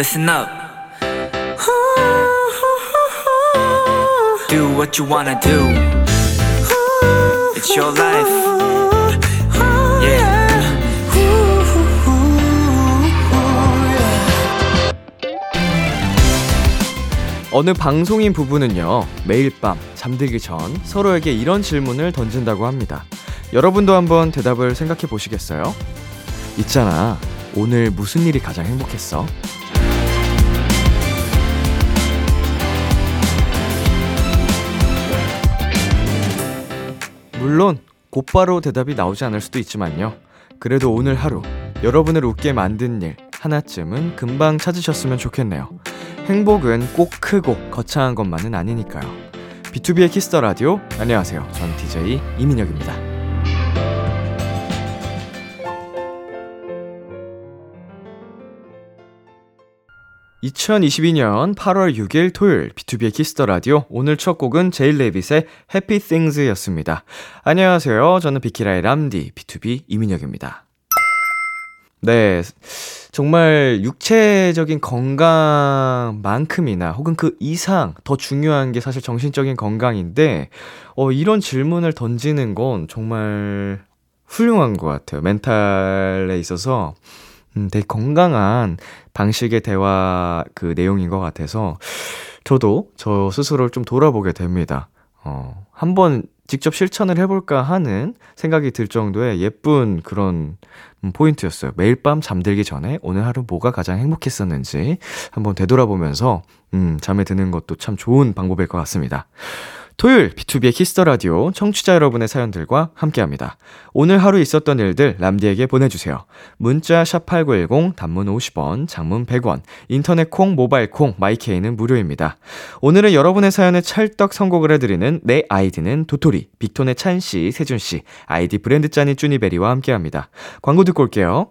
listen up. Do what you wanna do. It's your life. Yeah. 어느 방송인 부부는요, 매일 밤 잠들기 전 서로에게 이런 질문을 던진다고 합니다. 여러분도 한번 대답을 생각해 보시겠어요? 있잖아, 오늘 무슨 일이 가장 행복했어? 물론, 곧바로 대답이 나오지 않을 수도 있지만요. 그래도 오늘 하루, 여러분을 웃게 만든 일, 하나쯤은 금방 찾으셨으면 좋겠네요. 행복은 꼭 크고 거창한 것만은 아니니까요. 비투비의 Kiss the 라디오 안녕하세요. 전 DJ 이민혁입니다. 2022년 8월 6일 토요일 비투비의 Kiss the 라디오 오늘 첫 곡은 제이레빗의 Happy Things였습니다. 안녕하세요. 저는 비키라의 람디 B2B 이민혁입니다. 네. 정말 육체적인 건강만큼이나 혹은 그 이상 더 중요한 게 사실 정신적인 건강인데, 어, 이런 질문을 던지는 건 정말 훌륭한 것 같아요. 멘탈에 있어서. 음, 되게 건강한 방식의 대화 그 내용인 것 같아서 저도 저 스스로를 좀 돌아보게 됩니다. 어, 한번 직접 실천을 해볼까 하는 생각이 들 정도의 예쁜 그런 음, 포인트였어요. 매일 밤 잠들기 전에 오늘 하루 뭐가 가장 행복했었는지 한번 되돌아보면서 음, 잠에 드는 것도 참 좋은 방법일 것 같습니다. 토요일 비투비의 Kiss the 라디오 청취자 여러분의 사연들과 함께합니다. 오늘 하루 있었던 일들 람디에게 보내주세요. 문자 샵 #8910 단문 50원, 장문 100원, 인터넷 콩, 모바일 콩, 마이케이는 무료입니다. 오늘은 여러분의 사연에 찰떡 선곡을 해드리는 내 아이디는 도토리, 빅톤의 찬 씨, 세준 씨, 아이디 브랜드 짠이 쭈니베리와 함께합니다. 광고 듣고 올게요.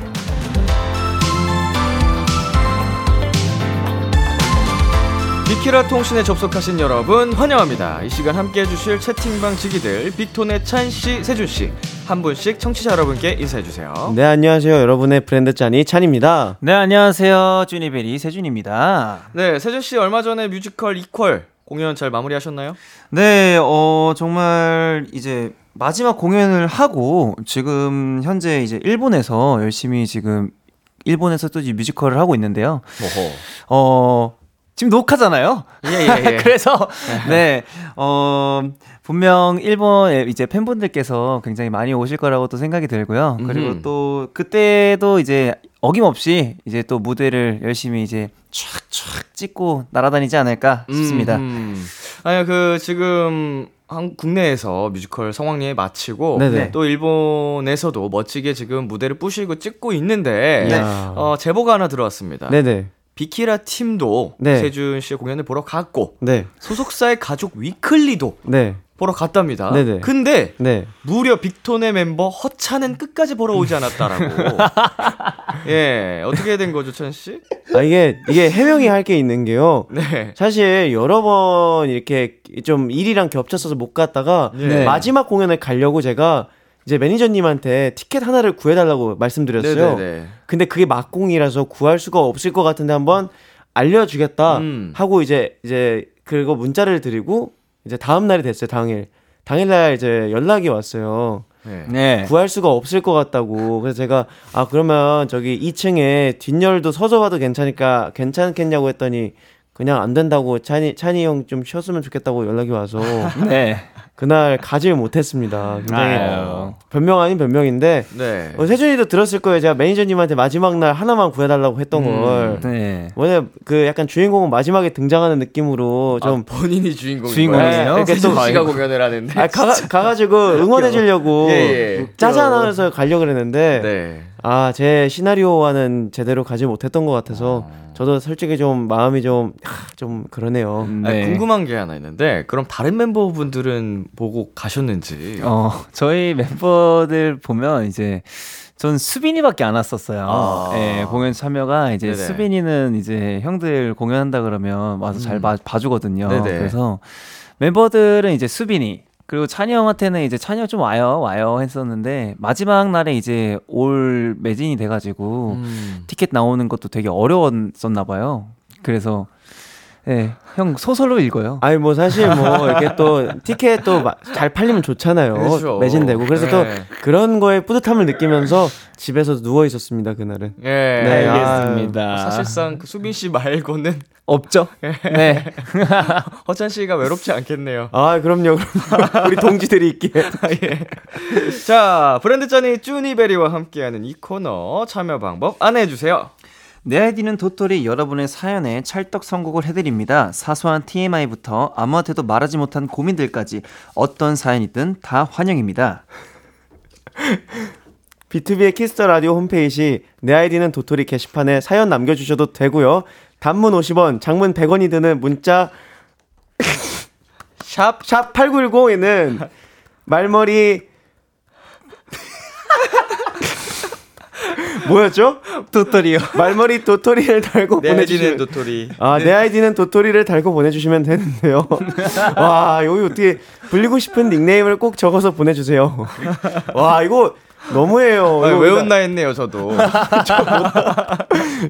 비키라 통신에 접속하신 여러분 환영합니다. 이 시간 함께 해주실 채팅방 지기들 빅톤의 찬씨, 세준씨 한 분씩 청취자 여러분께 인사해주세요. 네 안녕하세요 여러분의 브랜드 짠이 찬입니다. 네 안녕하세요 쭈니베리 세준입니다. 네 세준씨 얼마 전에 뮤지컬 이퀄 공연 잘 마무리하셨나요? 네, 어 정말 이제 마지막 공연을 하고 지금 현재 이제 일본에서 열심히 지금 일본에서 또 뮤지컬을 하고 있는데요. 어허. 어 지금 녹화잖아요. 예, 예, 예. 그래서 네. 어 분명 일본 이제 팬분들께서 굉장히 많이 오실 거라고 또 생각이 들고요. 그리고 음. 또 그때도 이제 어김없이 이제 또 무대를 열심히 이제 촥촥 찍고 날아다니지 않을까 싶습니다. 음, 음. 아니 그 지금 한 국내에서 뮤지컬 성황리에 마치고 네네. 또 일본에서도 멋지게 지금 무대를 부시고 찍고 있는데 네. 어, 제보가 하나 들어왔습니다. 네네. 비키라 팀도 네. 세준 씨의 공연을 보러 갔고 네. 소속사의 가족 위클리도 네. 보러 갔답니다. 네네. 근데 네. 무려 빅톤의 멤버 허찬은 끝까지 보러 오지 않았다라고. 예, 어떻게 된 거죠, 천 씨? 아 이게 이게 해명이 할 게 있는 게요. 네. 사실 여러 번 이렇게 좀 일이랑 겹쳤어서 못 갔다가 네. 마지막 공연을 가려고 제가 이제 매니저님한테 티켓 하나를 구해달라고 말씀드렸어요. 네네네. 근데 그게 막공이라서 구할 수가 없을 것 같은데 한번 알려주겠다 음. 하고 이제 이제 그리고 문자를 드리고 이제 다음 날이 됐어요. 당일 당일날 이제 연락이 왔어요. 네. 네. 구할 수가 없을 것 같다고. 그래서 제가 아 그러면 저기 2층에 뒷열도 서서 봐도 괜찮으니까 괜찮겠냐고 했더니 그냥 안 된다고 찬이 찬이 형 좀 쉬었으면 좋겠다고 연락이 와서 네. 그날 가질 못했습니다. 굉장히 아유. 변명 아닌 변명인데 네. 어, 세준이도 들었을 거예요. 제가 매니저님한테 마지막 날 하나만 구해달라고 했던 음, 걸. 네. 원래 그 약간 주인공은 마지막에 등장하는 느낌으로 아, 좀 아, 본인이 주인공인 주인공이에요. 네, 세준 씨가 공연을 하는데. 아, 가, 가가지고 응원해주려고 예, 예. 짜잔 하면서 가려고 그랬는데 네. 아, 제 시나리오와는 제대로 가지 못했던 것 같아서 아... 저도 솔직히 좀 마음이 좀, 좀 그러네요. 음, 네. 아니, 궁금한 게 하나 있는데, 그럼 다른 멤버분들은 보고 가셨는지? 어, 저희 member들 보면 이제, 전 수빈이밖에 안 왔었어요. 아~ 네, 공연 참여가 이제 네네. 수빈이는 이제 형들 공연한다 그러면 와서 잘 음. 봐, 봐주거든요. 네네. 그래서 멤버들은 이제 수빈이, 그리고 찬이 형한테는 이제 찬이 형 좀 와요 와요 했었는데 마지막 날에 이제 올 매진이 돼가지고 음. 티켓 나오는 것도 되게 어려웠었나 봐요. 그래서 네, 형 소설로 읽어요. 아니 뭐 사실 뭐 이렇게 또 티켓 또 잘 팔리면 좋잖아요. 그렇죠. 매진되고 그래서 네. 또 그런 거에 뿌듯함을 느끼면서 집에서 누워 있었습니다 그날은. 네, 네 알겠습니다. 아, 사실상 그 수빈 씨 말고는 없죠. 네. 허찬 씨가 외롭지 않겠네요. 아 그럼요. 그럼 우리 동지들이 있기에. 예. 자 브랜드 짠이 쭈니베리와 함께하는 이 코너 참여 방법 안내해 주세요. 내 아이디는 도토리 여러분의 사연에 찰떡 선곡을 해드립니다. 사소한 TMI부터 아무한테도 말하지 못한 고민들까지 어떤 사연이든 다 환영입니다. 비투비의 Kiss the 라디오 홈페이지 내 아이디는 도토리 게시판에 사연 남겨주셔도 되고요. 단문 50원, 장문 100원이 드는 문자 샵, 샵 8910에는 말머리 뭐였죠? 도토리요. 말머리 도토리를 달고 보내주시면 도토리. 아, 네. 내 아이디는 도토리를 달고 보내주시면 되는데요. 와, 여기 어떻게 불리고 싶은 닉네임을 꼭 적어서 보내주세요. 와, 이거 너무해요. 아니, 왜 웃나 했네요, 저도. 저,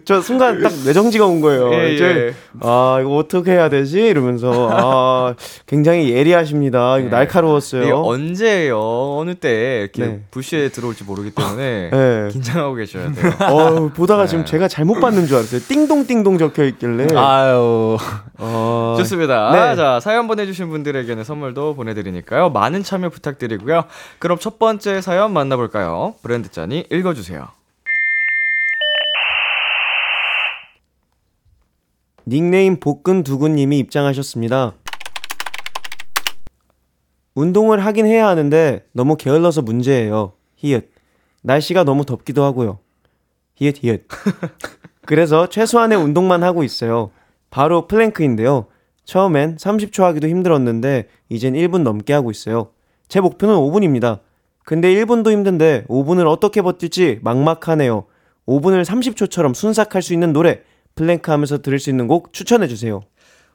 저, 순간 딱 뇌정지가 온 거예요. 예, 예. 아, 이거 어떻게 해야 되지? 이러면서, 아, 굉장히 예리하십니다. 네. 날카로웠어요. 언제예요? 어느 때 이렇게 네. 부시에 들어올지 모르기 때문에 네. 긴장하고 계셔야 돼요. 어, 보다가 지금 네. 제가 잘못 받는 줄 알았어요. 띵동띵동 적혀 있길래. 아유. 어... 좋습니다. 네. 자, 사연 보내주신 분들에게는 선물도 보내드리니까요. 많은 참여 부탁드리고요. 그럼 첫 번째 사연 만나볼까요? 볼까요? 브랜드 짠이 읽어주세요. 닉네임 복근 두근님이 입장하셨습니다. 운동을 하긴 해야 하는데 너무 게을러서 문제예요. 히읗. 날씨가 너무 덥기도 하고요. 히읗 히읗. 그래서 최소한의 운동만 하고 있어요. 바로 플랭크인데요. 처음엔 30초 하기도 힘들었는데 이젠 1분 넘게 하고 있어요. 제 목표는 5분입니다. 근데 1분도 힘든데 5분을 어떻게 버틸지 막막하네요. 5분을 30초처럼 순삭할 수 있는 노래, 플랭크 하면서 들을 수 있는 곡 추천해주세요.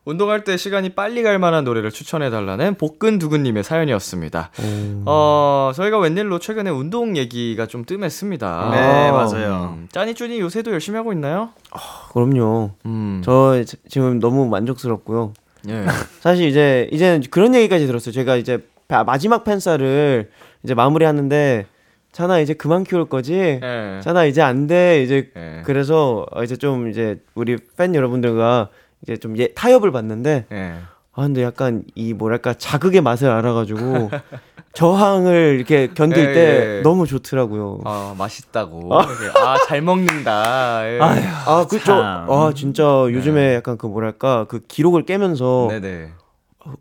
운동할 때 시간이 빨리 갈 만한 노래를 추천해달라는 복근두근님의 사연이었습니다. 오. 어, 저희가 웬일로 최근에 운동 얘기가 좀 뜸했습니다. 네, 아, 맞아요. 음, 짜니쭈니 요새도 열심히 하고 있나요? 아, 그럼요. 음. 저 지금 너무 만족스럽고요. 예. 사실 이제, 이제는 그런 얘기까지 들었어요. 제가 이제 마지막 팬사를 이제 마무리하는데 자나 이제 그만 키울 거지? 네. 자나 이제 안 돼. 이제 네. 그래서 이제 좀 이제 우리 팬 여러분들과 이제 좀 예, 타협을 봤는데 네. 아 근데 약간 이 뭐랄까 자극의 맛을 알아가지고 저항을 이렇게 견딜 예, 때 예. 너무 좋더라고요. 아 맛있다고. 아잘 먹는다. 예. 아 그죠. 아 진짜 요즘에 네. 약간 그 뭐랄까 그 기록을 깨면서 네네.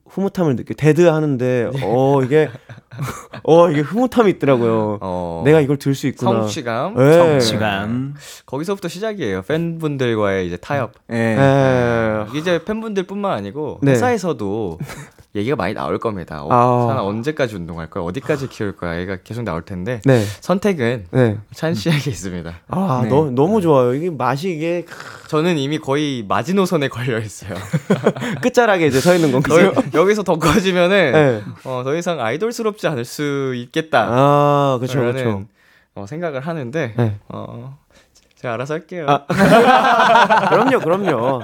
흐뭇함을 느껴 dead 하는데 네. 어 이게 어 이게 흐뭇함이 있더라고요. 어, 내가 이걸 들 수 있구나. 성취감, 네. 성취감. 거기서부터 시작이에요. 팬분들과의 이제 타협. 네. 네. 이제 팬분들뿐만 아니고 네. 회사에서도 얘기가 많이 나올 겁니다. 어, 아. 언제까지 운동할 거야? 어디까지 키울 거야? 얘가 계속 나올 텐데 네. 선택은 네. 찬 씨에게 있습니다. 아, 네. 너, 너무 좋아요. 이게 맛이 이게 저는 이미 거의 마지노선에 걸려 있어요. 끝자락에 이제 서 있는 건가요? 여기서 더 커지면은 네. 어, 더 이상 아이돌스럽지 않을 수 있겠다. 아, 그렇죠, 그렇죠. 어, 생각을 하는데 네. 어, 제가 알아서 할게요. 아. 그럼요, 그럼요.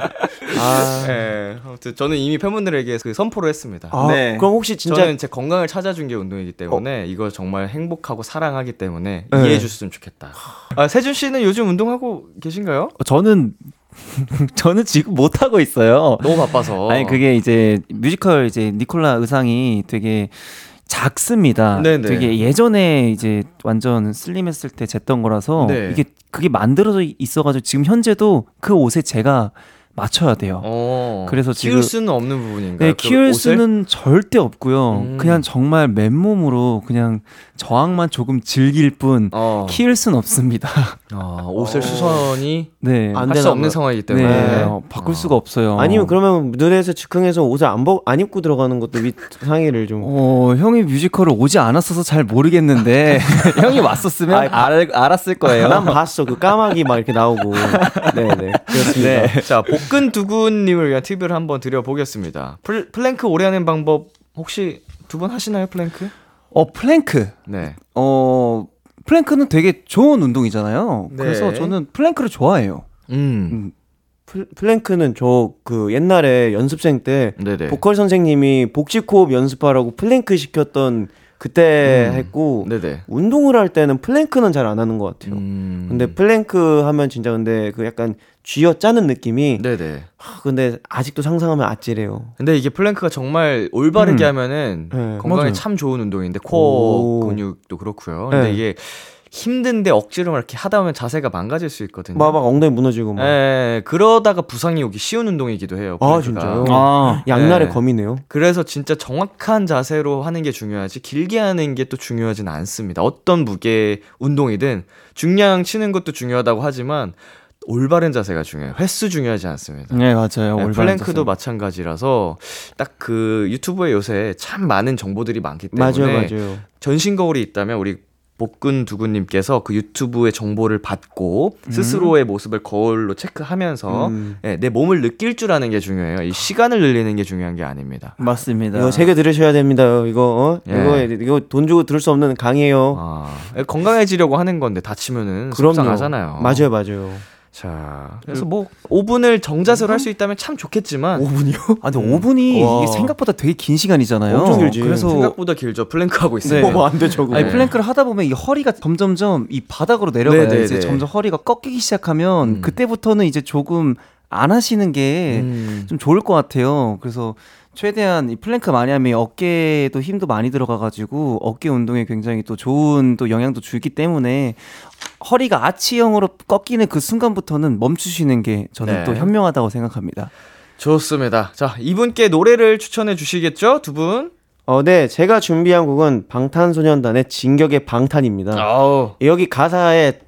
아, 네, 아무튼 저는 이미 팬분들에게 그 선포를 했습니다. 아, 네. 그럼 혹시 진짜 저는 제 건강을 찾아준 게 운동이기 때문에 어? 이거 정말 행복하고 사랑하기 때문에 네. 이해해 주셨으면 좋겠다. 아, 세준 씨는 요즘 운동하고 계신가요? 저는 저는 지금 못 하고 있어요. 너무 바빠서. 아니 그게 이제 뮤지컬 이제 니콜라 의상이 되게 작습니다. 네네. 되게 예전에 이제 완전 슬림했을 때 쟀던 거라서 네. 이게 그게 만들어져 있어가지고 지금 현재도 그 옷에 제가 맞춰야 돼요. 어, 그래서 지금 키울 수는 없는 부분인가요? 네, 그 키울 옷을? 수는 절대 없고요. 음. 그냥 정말 맨몸으로 그냥 저항만 조금 즐길 뿐 어. 키울 수는 없습니다. 어, 옷을 어. 수선이 네. 할수 없는 상황이기 때문에 네. 어, 바꿀 수가 없어요. 아니면 그러면 무대에서 즉흥해서 옷을 안, 버, 안 입고 들어가는 것도 윗 상의를 좀. 어, 형이 뮤지컬을 오지 않았어서 잘 모르겠는데 형이 왔었으면 아, 알, 알았을 거예요. 난 봤어. 그 까마귀 막 이렇게 나오고. 네네. 네. 그렇습니다. 네. 자, 복근 두근님을 위한 팁을 한번 드려보겠습니다. pl, plank 오래 하는 방법 혹시 두번 하시나요, 플랭크? 어, 플랭크. 네. 어, plank는 되게 좋은 운동이잖아요. 네. 그래서 저는 plank를 좋아해요. 음. 음. plank는 저 그 옛날에 연습생 때 네네. 보컬 선생님이 복식호흡 연습하라고 플랭크 시켰던 그때 음. 했고 네네. 운동을 할 때는 plank는 잘 안 하는 것 같아요. 음. 근데 플랭크 하면 진짜 근데 그 약간 쥐어 짜는 느낌이 네네. 하, 근데 아직도 상상하면 아찔해요. 근데 이게 plank가 정말 올바르게 음. 하면은 네, 건강에 맞아요. 참 좋은 운동인데 코어 근육도 그렇고요. 근데 네. 이게 힘든데 억지로 이렇게 하다 보면 자세가 망가질 수 있거든요. 막, 막 엉덩이 무너지고 막. 예, 그러다가 부상이 오기 쉬운 운동이기도 해요. 아, 진짜요? 아, 양날의 예. 검이네요. 그래서 진짜 정확한 자세로 하는 게 중요하지, 길게 하는 게 또 중요하진 않습니다. 어떤 무게 운동이든 중량 치는 것도 중요하다고 하지만 올바른 자세가 중요해요. 횟수 중요하지 않습니다. 네, 맞아요. 네, 플랭크도 자세. 마찬가지라서 딱 그 유튜브에 요새 참 많은 정보들이 많기 때문에 맞아요, 맞아요. 전신 거울이 있다면 우리 복근 두근님께서 그 유튜브의 정보를 받고 음. 스스로의 모습을 거울로 체크하면서 음. 네, 내 몸을 느낄 줄 아는 게 중요해요. 이 시간을 늘리는 게 중요한 게 아닙니다. 맞습니다. 이거 세개 들으셔야 됩니다. 이거 어? 예. 이거 이거 돈 주고 들을 수 없는 강의예요. 아, 건강해지려고 하는 건데 다치면은 속상하잖아요. 맞아요, 맞아요. 자, 그래서 뭐 5분을 정자세로 할 수 있다면 참 좋겠지만 5분이요? 아, 근데 5분이 와. 이게 생각보다 되게 긴 시간이잖아요. 엄청 길지. 그래서 생각보다 길죠. 플랭크 하고 있어요. 네. 어, 안 되죠. 아니, plank를 하다 보면 이 허리가 점점점 이 바닥으로 내려가요. 네네네. 이제 점점 허리가 꺾이기 시작하면 음. 그때부터는 이제 조금 안 하시는 게좀 음. 좋을 것 같아요. 그래서 최대한 이 플랭크 많이 하면 어깨에도 힘도 많이 들어가가지고 어깨 운동에 굉장히 또 좋은 또 영향도 주기 때문에 허리가 아치형으로 꺾이는 그 순간부터는 멈추시는 게 저는 네. 또 현명하다고 생각합니다. 좋습니다. 자, 이분께 노래를 추천해 주시겠죠? 두 분? 어, 네. 제가 준비한 곡은 방탄소년단의 진격의 방탄입니다. 아우. 여기 가사에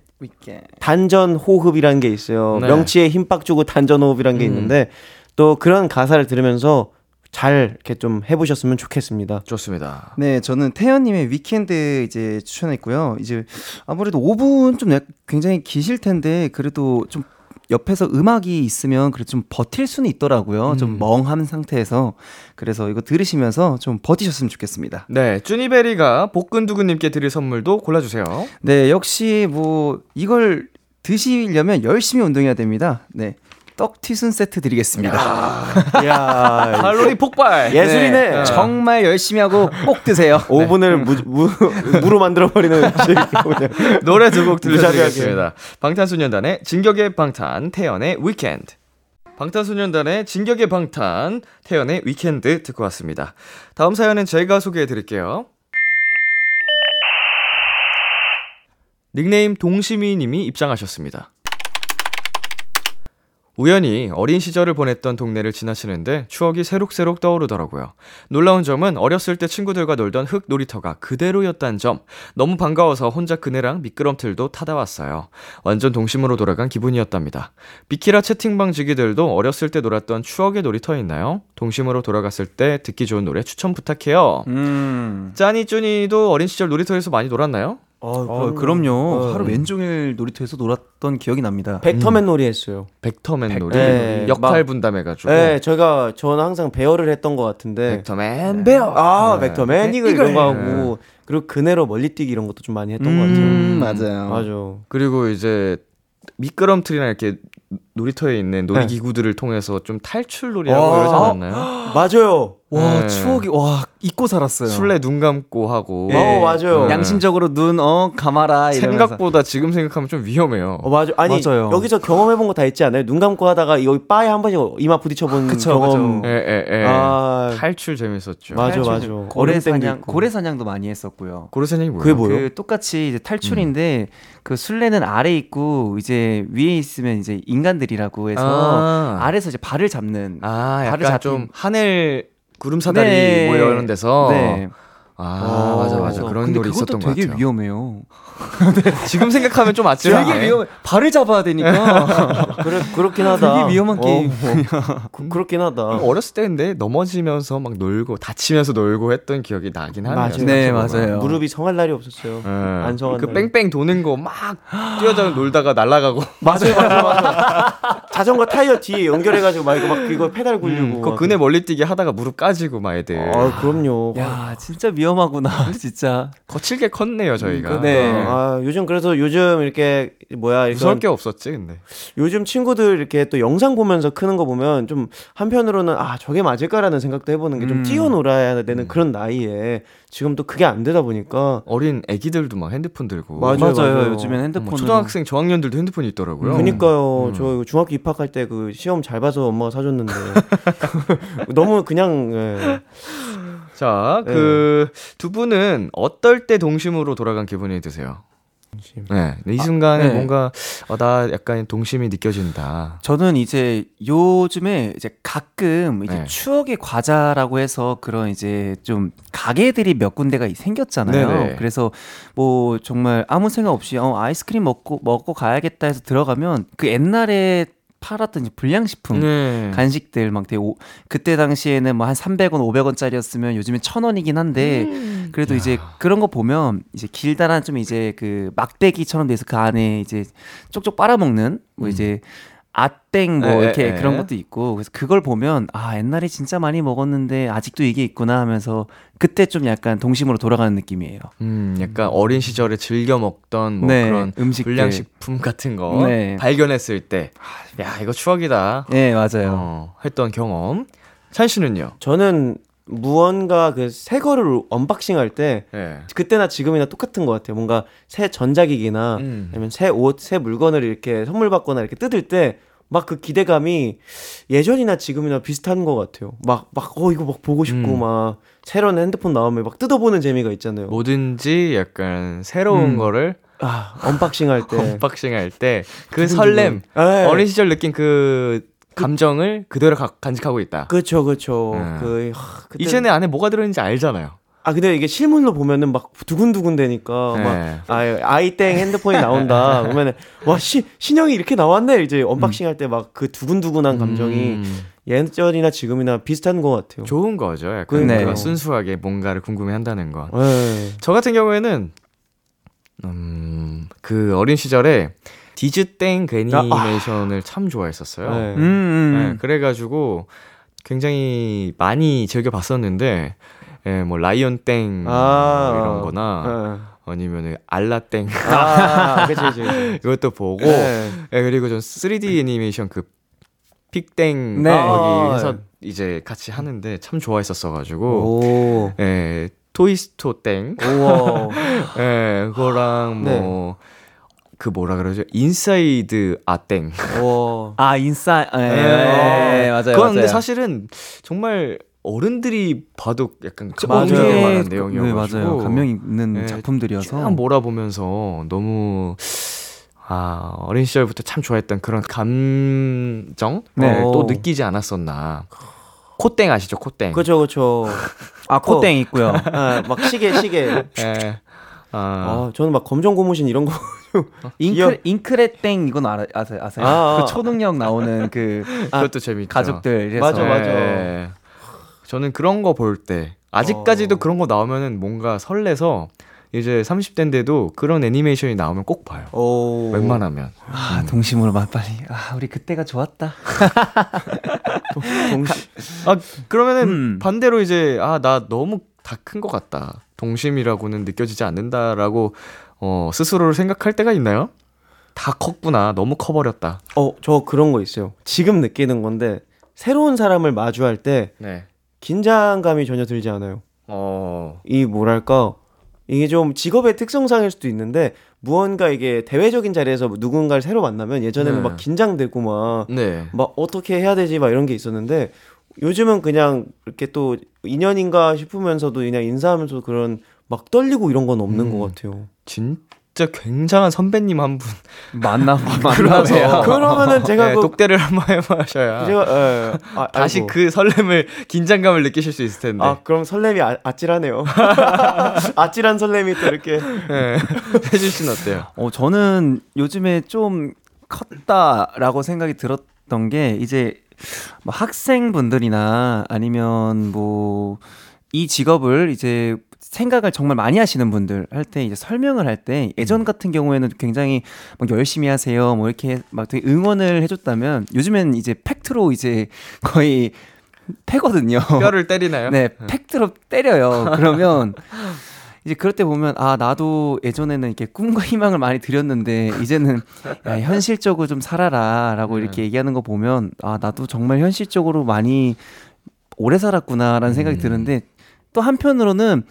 단전 호흡이라는 게 있어요. 네. 명치에 힘 빡 주고 단전 호흡이라는 게 음. 있는데 또 그런 가사를 들으면서 잘 이렇게 좀 해보셨으면 좋겠습니다. 좋습니다. 네, 저는 태연님의 Weekend 이제 추천했고요. 이제 아무래도 5분 좀 굉장히 기실 텐데 그래도 좀 옆에서 음악이 있으면 그래도 좀 버틸 수는 있더라고요. 음. 좀 멍한 상태에서 그래서 이거 들으시면서 좀 버티셨으면 좋겠습니다. 네, 쭈니베리가 복근두근님께 드릴 선물도 골라주세요. 네, 역시 뭐 이걸 드시려면 열심히 운동해야 됩니다. 네. 떡튀순 세트 드리겠습니다. 야, 칼로리 폭발. 예술이네. 네. 정말 열심히 하고 꼭 드세요. 5분을 무, 무, 무 로 만들어버리는 노래 두 곡 들려드리겠습니다. 방탄소년단의 진격의 방탄, 태연의 위켄드. 방탄소년단의 진격의 방탄, 태연의 위켄드 듣고 왔습니다. 다음 사연은 제가 소개해 드릴게요. 닉네임 동시미 님이 입장하셨습니다. 우연히 어린 시절을 보냈던 동네를 지나시는데 추억이 새록새록 떠오르더라고요. 놀라운 점은 어렸을 때 친구들과 놀던 흙 놀이터가 그대로였다는 점. 너무 반가워서 혼자 그네랑 미끄럼틀도 타다 왔어요. 완전 동심으로 돌아간 기분이었답니다. 비키라 채팅방 지기들도 어렸을 때 놀았던 추억의 놀이터 있나요? 동심으로 돌아갔을 때 듣기 좋은 노래 추천 부탁해요. 음. 짜니 쭈니도 어린 시절 놀이터에서 많이 놀았나요? 어, 어 그럼요. 어. 하루 왼종일 놀이터에서 놀았던 기억이 납니다. 벡터맨 음. 놀이 했어요. 벡터맨 벡... 놀이. 네, 역할 분담해가지고. 네, 저희가 저는 항상 배열을 했던 것 같은데. 벡터맨 네. 배열. 아, 네. 벡터맨 이거 이런 거 하고 그리고 그네로 멀리 뛰기 이런 것도 좀 많이 했던 음, 것 같아요. 음, 맞아요. 맞아. 그리고 이제 미끄럼틀이나 이렇게 놀이터에 있는 놀이기구들을 네. 통해서 좀 탈출놀이하고 이러지 않았나요? 맞아요. 와 네. 추억이 와 잊고 살았어요. 술래 눈 감고 하고. 네. 어 맞아요. 네. 양심적으로 눈 어 감아라. 이러면서. 생각보다 지금 생각하면 좀 위험해요. 어 맞아. 아니 맞아요. 여기서 경험해본 거 다 있지 않아요? 눈 감고 하다가 여기 바에 한 번씩 이마 부딪혀본 그쵸, 경험. 예, 예, 예. 아... 탈출 재밌었죠. 맞아, 탈출. 맞아. 고래 사냥, 고래 사냥도 많이 했었고요. 고래 사냥이 뭐예요? 그게 뭐예요? 그 똑같이 이제 탈출인데 음. 그 술래는 아래 있고 이제 위에 있으면 이제 인간 들이라고 해서 아. 아래서 이제 발을 잡는. 아, 발을 잡... 좀 하늘 구름 사다리 네. 뭐 이런 데서 네. 아, 맞아, 맞아. 그런 놀이 있었던 것 같아요. 되게 위험해요. 네. 지금 생각하면 좀 아찔하네. 되게 위험해. 발을 잡아야 되니까. 그래, 그렇긴 하다. 되게 위험한 어, 게임. 그, 그렇긴 하다. 어렸을 때 근데 넘어지면서 막 놀고 다치면서 놀고 했던 기억이 나긴 하네요. 맞아요. 네, 맞아요. 무릎이 성할 날이 없었어요. 네. 안 성한 그 뺑뺑 도는 거 막 뛰어져 놀다가 날아가고. 맞아요, 맞아요, 맞아요. 자전거 타이어 뒤에 연결해가지고 막 이거 막 이거 페달 굴리고. 음, 그 그네 멀리 뛰기 하다가 무릎 까지고 막 애들. 아, 그럼요. 야, 진짜 위험하구나, 진짜. 거칠게 컸네요, 저희가. 네. 아, 요즘 그래서 요즘 이렇게 뭐야 무서울 게 없었지 근데 요즘 친구들 이렇게 또 영상 보면서 크는 거 보면 좀 한편으로는 아 저게 맞을까라는 생각도 해보는 게좀 음. 뛰어놀아야 되는 음. 그런 나이에 지금 또 그게 안 되다 보니까 어린 애기들도 막 핸드폰 들고 맞아요, 맞아요. 맞아요. 요즘엔 핸드폰 뭐 초등학생 저학년들도 핸드폰이 있더라고요. 그니까요. 음. 저 중학교 입학할 때 그 시험 잘 봐서 엄마가 사줬는데 너무 그냥 예. 자, 그두 네. 분은 어떨 때 동심으로 돌아간 기분이 드세요? 동심. 네. 이 순간에 아, 네. 뭔가 어, 나 약간 동심이 느껴진다. 저는 이제 요즘에 이제 가끔 이제 네. 추억의 과자라고 해서 그런 이제 좀 가게들이 몇 군데가 생겼잖아요. 네네. 그래서 뭐 정말 아무 생각 없이 어 아이스크림 먹고 먹고 가야겠다 해서 들어가면 그 옛날에 팔았던 불량식품 네. 간식들 막 되게 오, 그때 당시에는 뭐 한 300원, 500원짜리였으면 요즘엔 1000원이긴 한데 음. 그래도 야. 이제 그런 거 보면 이제 길다란 좀 이제 그 막대기처럼 돼서 그 안에 이제 쪽쪽 빨아먹는 뭐 음. 이제 아땡 뭐 에, 이렇게 에, 그런 것도 있고 그래서 그걸 보면 아 옛날에 진짜 많이 먹었는데 아직도 이게 있구나 하면서 그때 좀 약간 동심으로 돌아가는 느낌이에요. 음, 약간 어린 시절에 즐겨 먹던 뭐 네, 그런 음식 불량식품 같은 거 네. 발견했을 때, 야 이거 추억이다. 네 맞아요. 어, 했던 경험. 찬 씨는요? 저는 무언가 그 새 거를 unboxing 할때 네. 그때나 지금이나 똑같은 것 같아요. 뭔가 새 전자기기나 음. 아니면 새 옷, 새 물건을 이렇게 선물 받거나 이렇게 뜯을 때 막 그 기대감이 예전이나 지금이나 비슷한 것 같아요. 막 막 어 이거 막 보고 싶고 음. 막 새로운 핸드폰 나오면 막 뜯어보는 재미가 있잖아요. 뭐든지 약간 새로운 음. 거를 아 unboxing 할 때 unboxing 할 때 그 설렘 네. 어린 시절 느낀 그 감정을 그대로 가, 간직하고 있다. 그렇죠, 그렇죠. 네. 그 하, 그때... 이제는 안에 뭐가 들어있는지 알잖아요. 아 근데 이게 실물로 보면은 막 두근두근 되니까 네. 막 아, 아이땡 핸드폰이 나온다 그러면은 와 시, 신형이 이렇게 나왔네 이제 unboxing 음. 할때 막 그 두근두근한 감정이 음. 예전이나 지금이나 비슷한 것 같아요. 좋은 거죠. 약간 네. 순수하게 뭔가를 궁금해한다는 거. 네. 저 같은 경우에는 음, 그 어린 시절에 디즈땡 그 애니메이션을 아. 참 좋아했었어요. 네. 음, 음. 네, 그래가지고 굉장히 많이 즐겨 봤었는데, 예, 뭐 라이언땡 아. 뭐 이런 거나 네. 아니면은 알라땡 아, 그치, 그치, 이것도 보고 네. 예, 그리고 전 3D 애니메이션 그 픽땡 네. 거기 해서 아. 이제 같이 하는데 참 좋아했었어가지고 예, 토이스토 땡 예, 그거랑 네. 뭐그 뭐라 그러죠? Inside 아땡. 아 인사. 예, 네. 네. 맞아요. 그건 근데 사실은 정말 어른들이 봐도 약간 감동될 만한 내용이어가지고 네, 맞아요. 감명 있는 네, 작품들이어서 몰아보면서 너무 아 어린 시절부터 참 좋아했던 그런 감정 네. 어, 또 느끼지 않았었나. 코땡 아시죠? 코땡. 그렇죠, 그렇죠. 아 코땡 있고요. 아, 막 시계, 시계. 네. 아. 아, 저는 막 검정 고무신 이런 거. 잉크 잉크레땡 이건 알아, 아세요? 아세요? 아, 그 아. 초능력 나오는 그 아, 그것도 재밌죠. 가족들. 맞아, 맞아. 네. 저는 그런 거 볼 때 아직까지도 어. 그런 거 나오면은 뭔가 설레서 이제 30대인데도 그런 애니메이션이 나오면 꼭 봐요. 오. 웬만하면. 아, 음. 동심으로 맛 빨리. 아, 우리 그때가 좋았다. 동, 심 아, 그러면은 음. 반대로 이제 아, 나 너무 다 큰 것 같다. 동심이라고는 느껴지지 않는다라고 어, 스스로를 생각할 때가 있나요? 다 컸구나. 너무 커버렸다. 어, 저 그런 거 있어요. 지금 느끼는 건데 새로운 사람을 마주할 때 네. 긴장감이 전혀 들지 않아요. 어. 이 뭐랄까 이게 좀 직업의 특성상일 수도 있는데 무언가 이게 대외적인 자리에서 누군가를 새로 만나면 예전에는 네. 막 긴장되고 막, 네. 막 어떻게 해야 되지 막 이런 게 있었는데 요즘은 그냥 이렇게 또 인연인가 싶으면서도 그냥 인사하면서 그런 막 떨리고 이런 건 없는 음. 것 같아요. 진 진짜 굉장한 선배님 한 분 만나 만나서 그러면은 제가 네, 그, 독대를 한번 해보셔야 제가 예, 아, 다시 아이고. 그 설렘을 긴장감을 느끼실 수 있을 텐데 아 그럼 설렘이 아, 아찔하네요 아찔한 설렘이 또 이렇게 네. 해줄 수는 어때요? 어 저는 요즘에 좀 컸다라고 생각이 들었던 게 이제 뭐 학생분들이나 아니면 뭐 이 직업을 이제 생각을 정말 많이 하시는 분들 할 때 이제 설명을 할 때 예전 음. 같은 경우에는 굉장히 막 열심히 하세요 뭐 이렇게 막 되게 응원을 해줬다면 요즘엔 이제 팩트로 이제 거의 패거든요. 뼈를 때리나요? 네, 팩트로 때려요. 그러면 이제 그럴 때 보면 아 나도 예전에는 이렇게 꿈과 희망을 많이 드렸는데 이제는 야, 현실적으로 좀 살아라라고 네. 이렇게 얘기하는 거 보면 아 나도 정말 현실적으로 많이 오래 살았구나라는 생각이 음. 드는데 또 한편으로는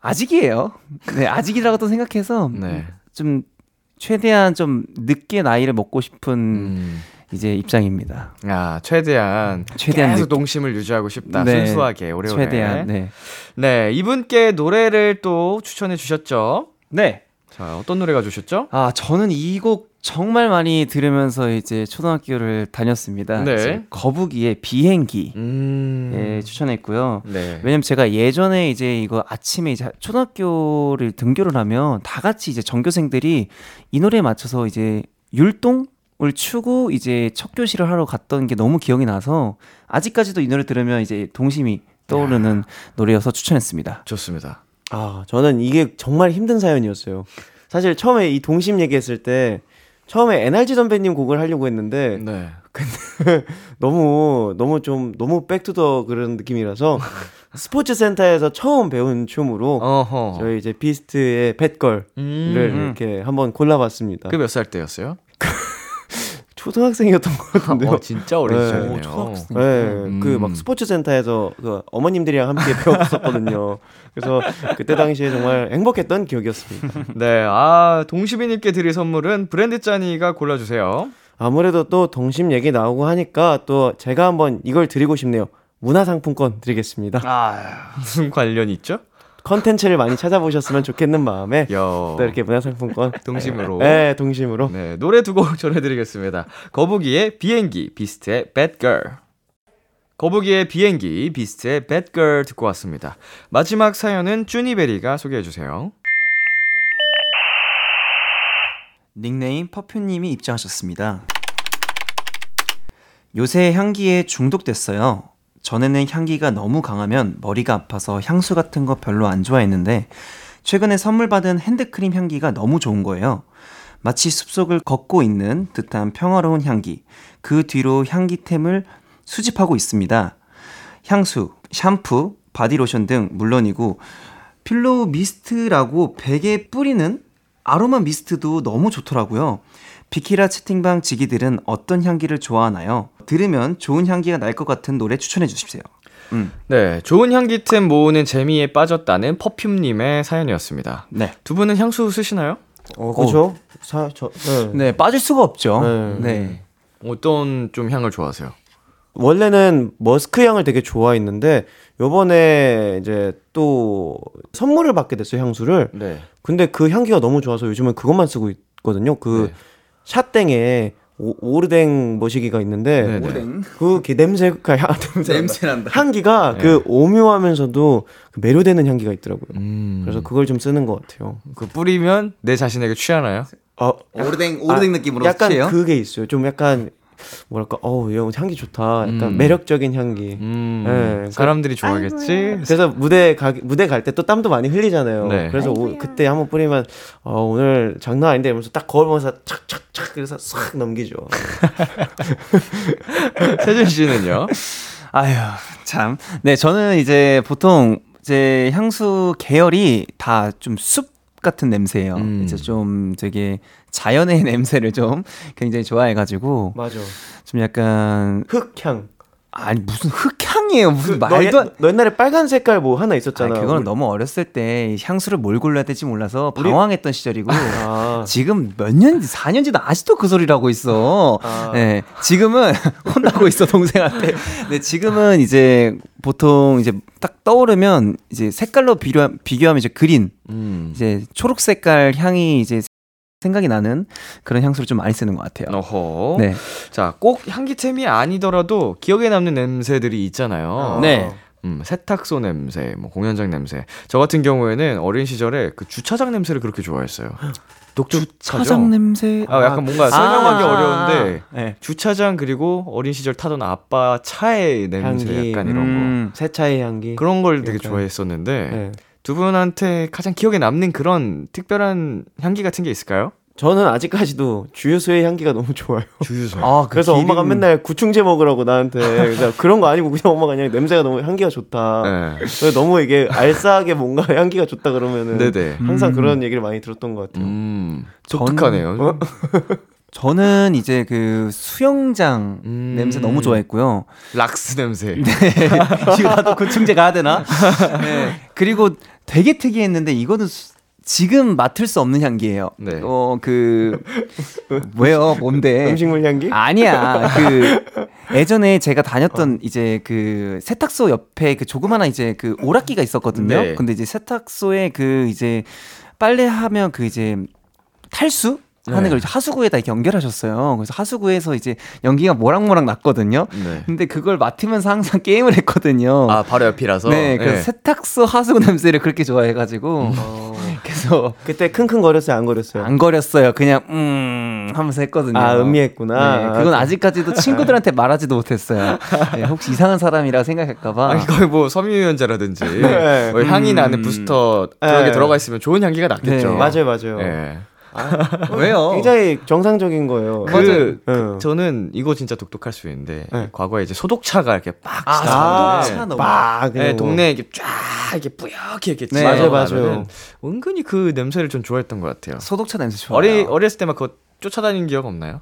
아직이에요. 네, 아직이라고 생각해서 네. 좀 최대한 좀 늦게 나이를 먹고 싶은 음. 이제 입장입니다. 아, 최대한 최대한 계속 늦... 동심을 유지하고 싶다. 네. 순수하게 오래오래. 최대한. 네. 네, 이분께 노래를 또 추천해 주셨죠? 네. 자, 어떤 노래가 주셨죠? 아, 저는 이 곡 정말 많이 들으면서 이제 초등학교를 다녔습니다. 네. 거북이의 비행기 음... 예, 추천했고요. 네. 왜냐면 제가 예전에 이제 이거 아침에 이제 초등학교를 등교를 하면 다 같이 이제 전교생들이 이 노래에 맞춰서 이제 율동 을 추고 이제 첫 교실을 하러 갔던 게 너무 기억이 나서 아직까지도 이 노래 들으면 이제 동심이 떠오르는 야. 노래여서 추천했습니다. 좋습니다. 아, 저는 이게 정말 힘든 사연이었어요. 사실 처음에 이 동심 얘기했을 때 처음에 NRG 선배님 곡을 하려고 했는데 네. 근데 너무 너무 좀 너무 back to the 그런 느낌이라서 스포츠 센터에서 처음 배운 춤으로 어허. 저희 이제 비스트의 Bad Girl을 음. 이렇게 한번 골라봤습니다. 그 몇 살 때였어요? 초등학생이었던 것 같은데요. 어, 진짜 어린 네. 시절이네요. 초등학생. 네, 음. 그막 스포츠 센터에서 그 어머님들이랑 함께 배웠었거든요. 그래서 그때 당시에 정말 행복했던 기억이었습니다. 네, 아 동시비님께 드릴 선물은 브랜드 짜니가 골라주세요. 아무래도 또 동심 얘기 나오고 하니까 또 제가 한번 이걸 드리고 싶네요. 문화상품권 드리겠습니다. 아, 무슨 관련이 있죠? 컨텐츠를 많이 찾아보셨으면 좋겠는 마음에 여. 또 이렇게 문화상품권 동심으로. 네 동심으로. 네 노래 두 곡 전해드리겠습니다. 거북이의 비행기 비스트의 Bad Girl. 거북이의 비행기 비스트의 Bad Girl 듣고 왔습니다. 마지막 사연은 쭈니베리가 소개해주세요. 닉네임 퍼퓸님이 입장하셨습니다. 요새 향기에 중독됐어요 전에는 향기가 너무 강하면 머리가 아파서 향수 같은 거 별로 안 좋아했는데 최근에 선물 받은 핸드크림 향기가 너무 좋은 거예요. 마치 숲속을 걷고 있는 듯한 평화로운 향기. 그 뒤로 향기템을 수집하고 있습니다. 향수, 샴푸, 바디로션 등 물론이고 pillow mist라고 베개에 뿌리는 아로마 mist도 너무 좋더라고요. 비키라 채팅방 지기들은 어떤 향기를 좋아하나요? 들으면 좋은 향기가 날 것 같은 노래 추천해 주십시오. 음. 네, 좋은 향기템 모으는 재미에 빠졌다는 퍼퓸님의 사연이었습니다. 네. 두 분은 향수 쓰시나요? 어, 그렇죠. 사, 저, 네. 네. 빠질 수가 없죠. 네. 네. 어떤 좀 향을 좋아하세요? 원래는 머스크 향을 되게 좋아했는데 요번에 이제 또 선물을 받게 됐어요 향수를. 네. 근데 그 향기가 너무 좋아서 요즘은 그것만 쓰고 있거든요. 그 네. 샷땡에 오, 르댕 머시기가 있는데 오르댕 그 냄새가 향 냄새 난다 향기가 네. 그 오묘하면서도 그 매료되는 향기가 있더라고요. 음. 그래서 그걸 좀 쓰는 것 같아요. 그 뿌리면 내 자신에게 취하나요? 어, 오르댕 오르댕 아, 느낌으로 약간 취해요? 그게 있어요. 좀 약간 뭐랄까, 어우, 이 향기 좋다. 약간 음. 매력적인 향기. 음. 네, 사람들이 좋아하겠지. 아이고. 그래서 무대 가, 무대 갈 때 또 땀도 많이 흘리잖아요. 네. 그래서 오, 그때 한번 뿌리면, 어, 오늘 장난 아닌데 이러면서 딱 거울 보면서 착착착 그래서 싹 넘기죠. 세준 씨는요? 아유, 참. 네, 저는 이제 보통 제 향수 계열이 다 좀 숲 같은 냄새예요. 음. 이제 좀 되게 자연의 냄새를 좀 굉장히 좋아해가지고 맞아. 좀 약간 흙향. 아니 무슨 흑향이에요 무슨 그, 말도 너, 너, 옛날에 빨간 색깔 뭐 하나 있었잖아. 그거는 우리... 너무 어렸을 때 향수를 뭘 골라야 될지 몰라서 방황했던 우리... 시절이고 아. 지금 몇 년, 4년지도 아직도 그 소리를 하고 있어. 아. 네, 지금은 혼나고 있어 동생한테. 네, 지금은 이제 보통 이제 딱 떠오르면 이제 색깔로 비교 비교하면 이제 그린, 음. 이제 초록 색깔 향이 이제 생각이 나는 그런 향수를 좀 많이 쓰는 것 같아요. 어허. 네. 자, 꼭 향기템이 아니더라도 기억에 남는 냄새들이 있잖아요. 네. 음, 세탁소 냄새, 뭐 공연장 냄새. 저 같은 경우에는 어린 시절에 그 주차장 냄새를 그렇게 좋아했어요. 주차장 냄새. 아, 약간 뭔가 설명하기 아~ 어려운데 네. 주차장 그리고 어린 시절 타던 아빠 차의 냄새 향기. 약간 이런 음, 거. 새 차의 향기. 그런 걸 되게 좋아했었는데 네. 두 분한테 가장 기억에 남는 그런 특별한 향기 같은 게 있을까요? 저는 아직까지도 주유소의 향기가 너무 좋아요. 주유소. 아, 그 그래서 기름... 엄마가 맨날 구충제 먹으라고 나한테 그래서 그런 거 아니고 그냥 엄마가 그냥 냄새가 너무 향기가 좋다. 네. 너무 이게 알싸하게 뭔가 향기가 좋다 그러면은 네네. 항상 음. 그런 얘기를 많이 들었던 것 같아요. 음, 독특하네요. 어? 저는 이제 그 수영장 음... 냄새 너무 좋아했고요. 락스 냄새. 네. 이거 나도 구충제 가야 되나? 네. 그리고 되게 특이했는데 이거는 지금 맡을 수 없는 향기예요. 네. 어, 그 왜요? 뭔데? 음식물 향기? 아니야. 그 예전에 제가 다녔던 어. 이제 그 세탁소 옆에 그 조그마한 이제 그 오락기가 있었거든요. 네. 근데 이제 세탁소에 그 이제 빨래하면 그 이제 탈수 하는 네. 걸 하수구에다 연결하셨어요. 그래서 하수구에서 이제 연기가 모락모락 났거든요. 네. 근데 그걸 맡으면서 항상 게임을 했거든요. 아, 바로 옆이라서? 네. 그래서 네. 세탁소 하수구 냄새를 그렇게 좋아해가지고. 음. 어. 그래서. 그때 킁킁거렸어요? 안 거렸어요? 안 거렸어요. 그냥, 음, 하면서 했거든요. 아, 음미했구나. 네. 그건 아직까지도 친구들한테 말하지도 못했어요. 네, 혹시 이상한 사람이라 생각할까봐. 아니, 거의 뭐 섬유유연제라든지. 네. 뭐 향이 음. 나는 부스터 그런 게 네. 들어가 있으면 좋은 향기가 났겠죠. 네. 맞아요, 맞아요. 아, 왜요? 굉장히 정상적인 거예요. 그, 그 저는 이거 진짜 독특할 수 있는데 네. 과거에 이제 소독차가 이렇게 빡 아, 소독차 빡 네, 동네에 이렇게 쫙 이렇게 뿌옇게 이렇게 네. 맞아요, 맞아요. 은근히 그 냄새를 좀 좋아했던 것 같아요. 소독차 냄새 좋아요. 어리 어렸을 때 막 그거 쫓아다니는 기억 없나요?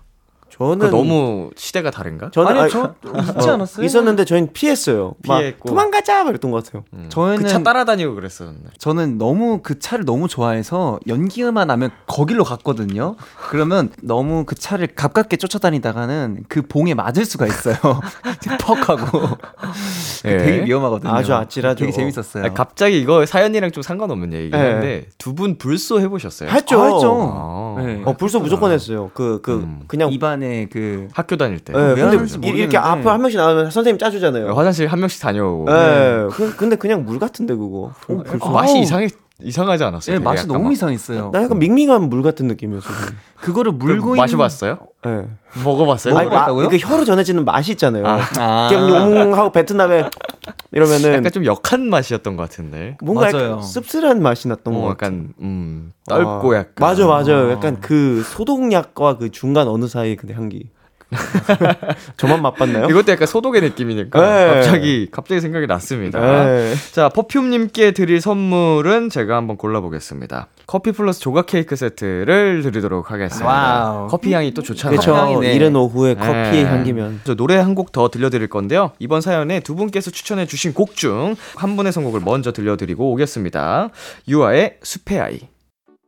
저는 너무 시대가 다른가? 저는 아니, 저 있지 어, 않았어요? 있었는데 저희는 피했어요. 피했고 도망가자 그랬던 것 같아요. 음. 저희는 그 차 따라다니고 그랬었는데. 저는 너무 그 차를 너무 좋아해서 연기만 나면 거길로 갔거든요. 그러면 너무 그 차를 가깝게 쫓아다니다가는 그 봉에 맞을 수가 있어요. 퍽 하고 네. 되게 위험하거든요. 아주 아찔하죠. 되게 재밌었어요. 아니, 갑자기 이거 사연이랑 좀 상관없는 얘기인데 네. 두분 불소 해보셨어요? 했죠. 아, 했죠. 아. 네. 어 불소 무조건 했어요. 그그 그 음. 그냥 입안 에그 학교 다닐 때. 네, 근데 이렇게 앞에 한 명씩 나오면 선생님 짜주잖아요. 네, 화장실 한 명씩 다녀오고. 네. 그, 근데 그냥 물 같은데 그거. 어, 어, 맛이 이상해 이상하지 않았어요? 네, 맛이 너무 막... 이상했어요. 나 약간 밍밍한 물 같은 느낌이었어요. 그거를 물고 마셔봤어요? 네. 먹어봤어요? 먹어봤다고요? 그 혀로 전해지는 맛이 있잖아요. 아. 아. 하고 베트남에 이러면은 약간 좀 역한 맛이었던 것 같은데. 뭔가 맞아요. 약간 씁쓸한 맛이 났던 어, 것 약간 음 떫고 아. 약간. 맞아 맞아. 어. 약간 그 소독약과 그 중간 어느 사이 그 향기. 저만 맛봤나요? 이것도 약간 소독의 느낌이니까 네. 갑자기 갑자기 생각이 났습니다. 네. 자 퍼퓸님께 드릴 선물은 제가 한번 골라보겠습니다. 커피 플러스 조각 케이크 세트를 드리도록 하겠습니다. Wow. 커피 향이 또 좋잖아요. 그렇죠. 이른 오후에 네. 커피의 향기면. 저 노래 한 곡 더 들려드릴 건데요. 이번 사연에 두 분께서 추천해주신 곡 중 한 분의 선곡을 먼저 들려드리고 오겠습니다. 유아의 숲의 아이.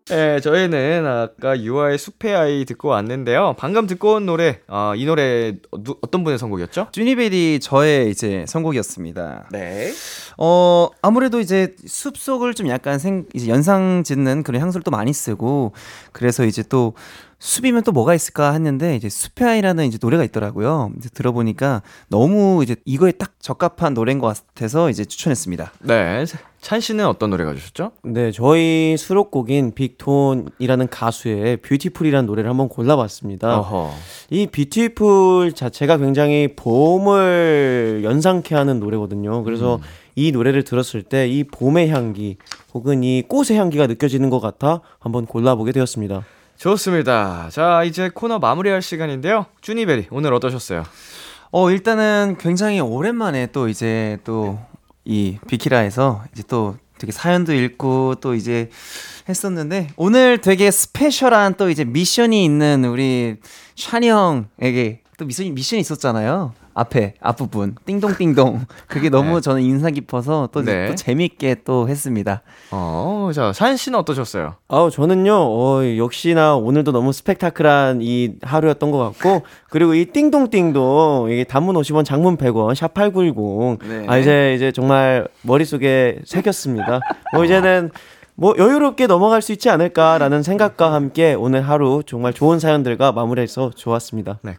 네, 저희는 아까 유아의 숲의 아이 듣고 왔는데요. 방금 듣고 온 노래, 어, 이 노래 누, 어떤 분의 선곡이었죠? 쭈니베리 저의 이제 선곡이었습니다. 네. 어, 아무래도 이제 숲 속을 좀 약간 생, 이제 연상 짓는 그런 향수를 또 많이 쓰고, 그래서 이제 또 숲이면 또 뭐가 있을까 했는데 이제 숲의 아이라는 이제 노래가 있더라고요. 이제 들어보니까 너무 이제 이거에 딱 적합한 노래인 것 같아서 이제 추천했습니다. 네. 찬 씨는 어떤 노래 골라 주셨죠? 네, 저희 수록곡인 VICTON이라는 가수의 Beautiful이라는 노래를 한번 골라봤습니다. 어허. 이 뷰티풀 자체가 굉장히 봄을 연상케 하는 노래거든요. 그래서 음. 이 노래를 들었을 때 이 봄의 향기 혹은 이 꽃의 향기가 느껴지는 것 같아 한번 골라보게 되었습니다. 좋습니다. 자, 이제 코너 마무리할 시간인데요. 쭈니베리, 오늘 어떠셨어요? 어, 일단은 굉장히 오랜만에 또 이제 또 이 비키라에서 이제 또 되게 사연도 읽고 또 이제 했었는데 오늘 되게 스페셜한 또 이제 미션이 있는 우리 샤니 형에게 또 미션이 미션이 있었잖아요. 앞에 앞부분 띵동띵동 그게 너무 네. 저는 인상 깊어서 또, 네. 또 재밌게 또 했습니다. 어, 자 사연 씨는 어떠셨어요? 아, 저는요, 어, 역시나 오늘도 너무 스펙타클한 이 하루였던 것 같고 그리고 이 띵동띵동 이게 단문 50원, 장문 100원, 샵 #8910 네. 아 이제 이제 정말 머릿 속에 새겼습니다. 뭐 이제는 뭐 여유롭게 넘어갈 수 있지 않을까라는 생각과 함께 오늘 하루 정말 좋은 사연들과 마무리해서 좋았습니다. 네.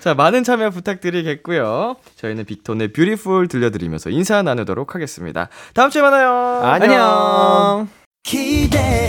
자, 많은 참여 부탁드리겠고요. 저희는 빅톤의 뷰티풀 들려드리면서 인사 나누도록 하겠습니다. 다음 주에 만나요. 안녕. 기대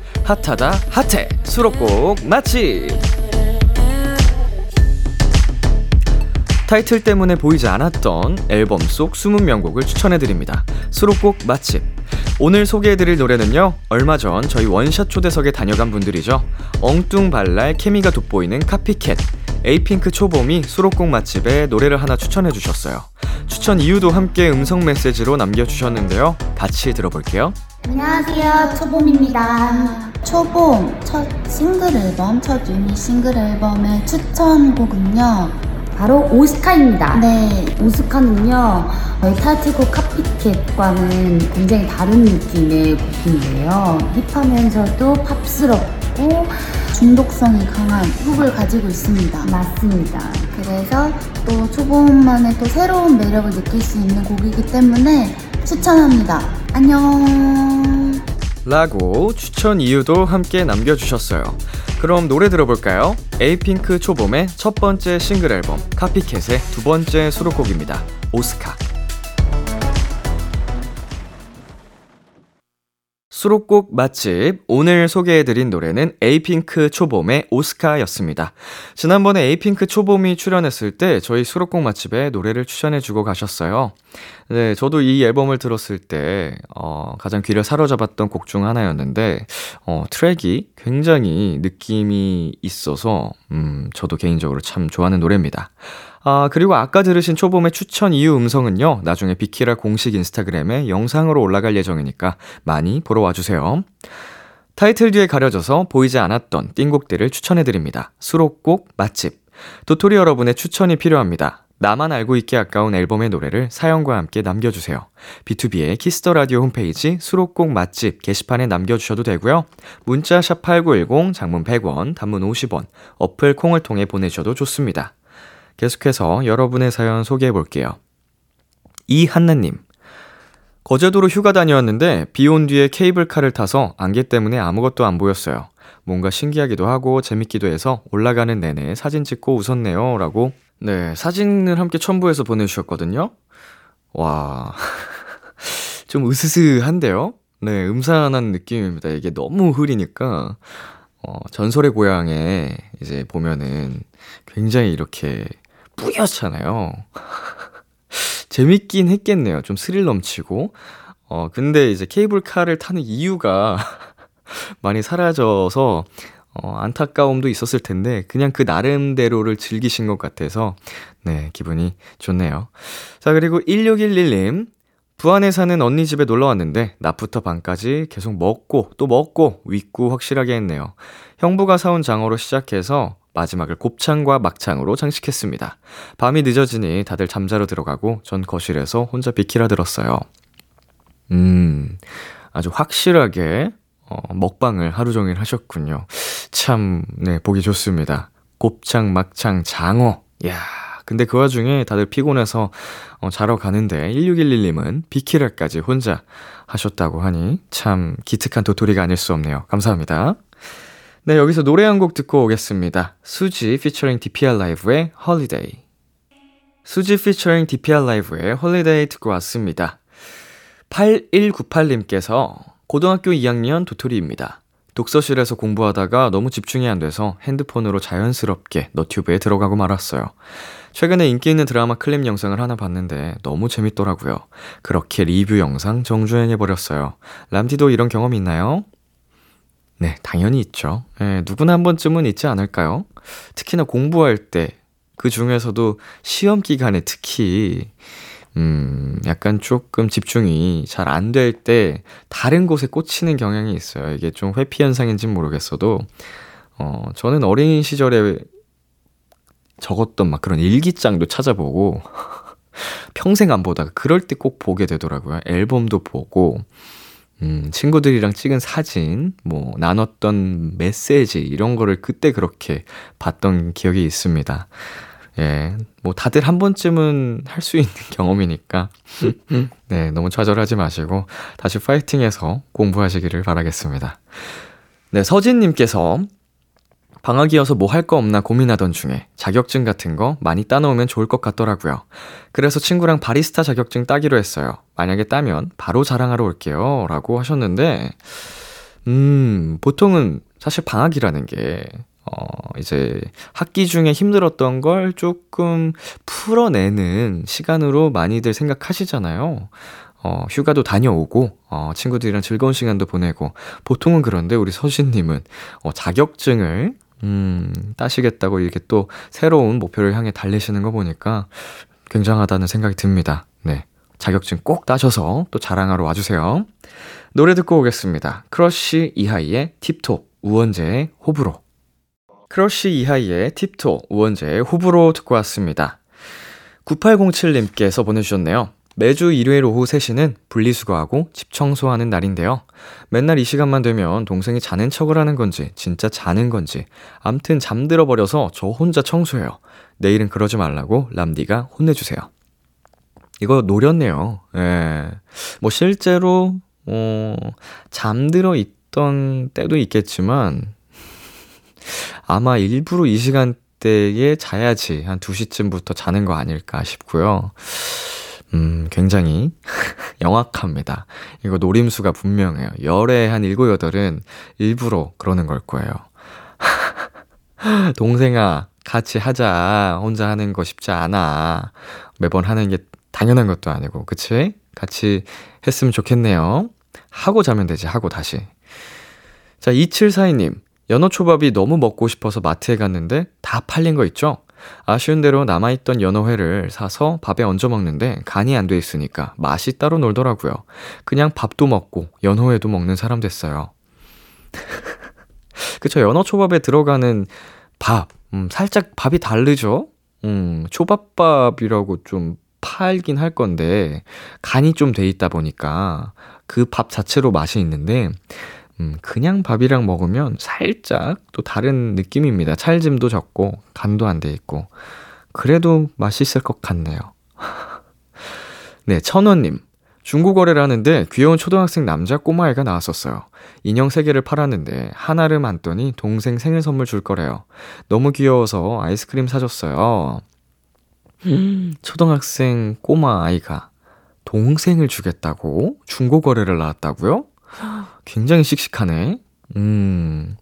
핫하다 핫해 수록곡 맛집 타이틀 때문에 보이지 않았던 앨범 속 숨은 명곡을 추천해드립니다. 수록곡 맛집. 오늘 소개해드릴 노래는요, 얼마 전 저희 원샷 초대석에 다녀간 분들이죠. 엉뚱 발랄 케미가 돋보이는 카피캣. 에이핑크 초봄이 수록곡 맛집에 노래를 하나 추천해 주셨어요. 추천 이유도 함께 음성 메시지로 남겨주셨는데요. 같이 들어볼게요. 안녕하세요. 초봄입니다. 초봄 첫 싱글 앨범, 첫 유닛 싱글 앨범의 추천곡은요. 바로 오스카입니다. 네, 오스카는요. 저희 타이틀곡 카피캣과는 굉장히 다른 느낌의 곡인데요. 힙하면서도 팝스럽고 중독성이 강한 훅을 가지고 있습니다. 맞습니다. 그래서 또 초봄만의 또 새로운 매력을 느낄 수 있는 곡이기 때문에 추천합니다. 안녕. 라고 추천 이유도 함께 남겨주셨어요. 그럼 노래 들어볼까요? 에이핑크 초봄의 첫 번째 싱글 앨범 카피캣의 두 번째 수록곡입니다. 오스카. 수록곡 맛집 오늘 소개해드린 노래는 에이핑크 초봄의 오스카였습니다. 지난번에 에이핑크 초봄이 출연했을 때 저희 수록곡 맛집에 노래를 추천해주고 가셨어요. 네, 저도 이 앨범을 들었을 때 어, 가장 귀를 사로잡았던 곡 중 하나였는데 어, 트랙이 굉장히 느낌이 있어서 음, 저도 개인적으로 참 좋아하는 노래입니다. 아, 그리고 아까 들으신 초봄의 추천 이유 음성은요, 나중에 비키라 공식 인스타그램에 영상으로 올라갈 예정이니까 많이 보러 와주세요. 타이틀 뒤에 가려져서 보이지 않았던 띵곡들을 추천해드립니다. 수록곡 맛집. 도토리 여러분의 추천이 필요합니다. 나만 알고 있기 아까운 앨범의 노래를 사연과 함께 남겨주세요. B2B의 키스터 라디오 홈페이지 수록곡 맛집 게시판에 남겨주셔도 되고요. 문자 샵 8910 장문 100원, 단문 50원, 어플 콩을 통해 보내셔도 좋습니다. 계속해서 여러분의 사연 소개해 볼게요. 이한나님. 거제도로 휴가 다녀왔는데 비 온 뒤에 케이블카를 타서 안개 때문에 아무것도 안 보였어요. 뭔가 신기하기도 하고 재밌기도 해서 올라가는 내내 사진 찍고 웃었네요. 라고, 네, 사진을 함께 첨부해서 보내주셨거든요. 와, 좀 으스스한데요? 네, 음산한 느낌입니다. 이게 너무 흐리니까, 어, 전설의 고향에 이제 보면은 굉장히 이렇게 뿌옇잖아요. 재밌긴 했겠네요. 좀 스릴 넘치고. 어, 근데 이제 케이블카를 타는 이유가 많이 사라져서 어, 안타까움도 있었을 텐데, 그냥 그 나름대로를 즐기신 것 같아서, 네, 기분이 좋네요. 자, 그리고 1611님, 부안에 사는 언니 집에 놀러 왔는데 낮부터 밤까지 계속 먹고 또 먹고 윗구 확실하게 했네요. 형부가 사온 장어로 시작해서 마지막을 곱창과 막창으로 장식했습니다. 밤이 늦어지니 다들 잠자러 들어가고 전 거실에서 혼자 비키라 들었어요. 음, 아주 확실하게 어, 먹방을 하루 종일 하셨군요. 참, 네, 보기 좋습니다. 곱창, 막창, 장어. 야 근데 그 와중에 다들 피곤해서 어, 자러 가는데 1611님은 비키라까지 혼자 하셨다고 하니 참 기특한 도토리가 아닐 수 없네요. 감사합니다. 네, 여기서 노래 한 곡 듣고 오겠습니다. 수지 피처링 DPR 라이브의 Holiday. 수지 피처링 DPR 라이브의 Holiday 듣고 왔습니다. 8198님께서 고등학교 2학년 도토리입니다. 독서실에서 공부하다가 너무 집중이 안 돼서 핸드폰으로 자연스럽게 너튜브에 들어가고 말았어요. 최근에 인기 있는 드라마 클립 영상을 하나 봤는데 너무 재밌더라고요. 그렇게 리뷰 영상 정주행해버렸어요. 람디도 이런 경험 있나요? 네, 당연히 있죠. 예, 누구나 한 번쯤은 있지 않을까요? 특히나 공부할 때, 그 중에서도 시험 기간에 특히, 음, 약간 조금 집중이 잘 안 될 때 다른 곳에 꽂히는 경향이 있어요. 이게 좀 회피 현상인지는 모르겠어도, 어, 저는 어린 시절에 적었던 막 그런 일기장도 찾아보고 평생 안 보다가 그럴 때 꼭 보게 되더라고요. 앨범도 보고 음, 친구들이랑 찍은 사진, 뭐 나눴던 메시지 이런 거를 그때 그렇게 봤던 기억이 있습니다. 예, 뭐 다들 한 번쯤은 할 수 있는 경험이니까 네, 너무 좌절하지 마시고 다시 파이팅해서 공부하시기를 바라겠습니다. 네, 서진님께서 방학이어서 뭐 할 거 없나 고민하던 중에 자격증 같은 거 많이 따놓으면 좋을 것 같더라고요. 그래서 친구랑 바리스타 자격증 따기로 했어요. 만약에 따면 바로 자랑하러 올게요. 라고 하셨는데, 음, 보통은 사실 방학이라는 게, 어, 이제 학기 중에 힘들었던 걸 조금 풀어내는 시간으로 많이들 생각하시잖아요. 어, 휴가도 다녀오고, 어, 친구들이랑 즐거운 시간도 보내고, 보통은 그런데 우리 서신님은, 어, 자격증을 음, 따시겠다고 이렇게 또 새로운 목표를 향해 달리시는 거 보니까 굉장하다는 생각이 듭니다. 네. 자격증 꼭 따셔서 또 자랑하러 와주세요. 노래 듣고 오겠습니다. Crush 이하이의 Tip Toe, 우원재의 호불호. Crush 이하이의 Tip Toe, 우원재의 호불호 듣고 왔습니다. 9807님께서 보내주셨네요. 매주 일요일 오후 3시는 분리수거하고 집 청소하는 날인데요. 맨날 이 시간만 되면 동생이 자는 척을 하는 건지, 진짜 자는 건지, 암튼 잠들어 버려서 저 혼자 청소해요. 내일은 그러지 말라고 람디가 혼내주세요. 이거 노렸네요. 예. 뭐 실제로, 어, 잠들어 있던 때도 있겠지만, 아마 일부러 이 시간대에 자야지 한 2시쯤부터 자는 거 아닐까 싶고요. 음, 굉장히 영악합니다. 이거 노림수가 분명해요. 열에 한 일곱, 여덟은 일부러 그러는 걸 거예요. 동생아, 같이 하자. 혼자 하는 거 쉽지 않아. 매번 하는 게 당연한 것도 아니고, 그치? 같이 했으면 좋겠네요. 하고 자면 되지, 하고 다시. 자, 2742님. 연어 초밥이 너무 먹고 싶어서 마트에 갔는데 다 팔린 거 있죠? 아쉬운 대로 남아있던 연어회를 사서 밥에 얹어 먹는데 간이 안 돼 있으니까 맛이 따로 놀더라고요. 그냥 밥도 먹고 연어회도 먹는 사람 됐어요. 그쵸, 연어초밥에 들어가는 밥, 음, 살짝 밥이 다르죠? 음, 초밥밥이라고 좀 팔긴 할 건데, 간이 좀 돼 있다 보니까 그 밥 자체로 맛이 있는데, 음, 그냥 밥이랑 먹으면 살짝 또 다른 느낌입니다. 찰짐도 적고, 간도 안 돼 있고. 그래도 맛있을 것 같네요. 네, 천원님. 중고거래를 하는데 귀여운 초등학생 남자 꼬마애가 나왔었어요. 인형 3개를 팔았는데 하나를 만더니 동생 생일 선물 줄 거래요. 너무 귀여워서 아이스크림 사줬어요. 초등학생 꼬마 아이가 동생을 주겠다고 중고거래를 나왔다고요? 굉장히 씩씩하네. 음,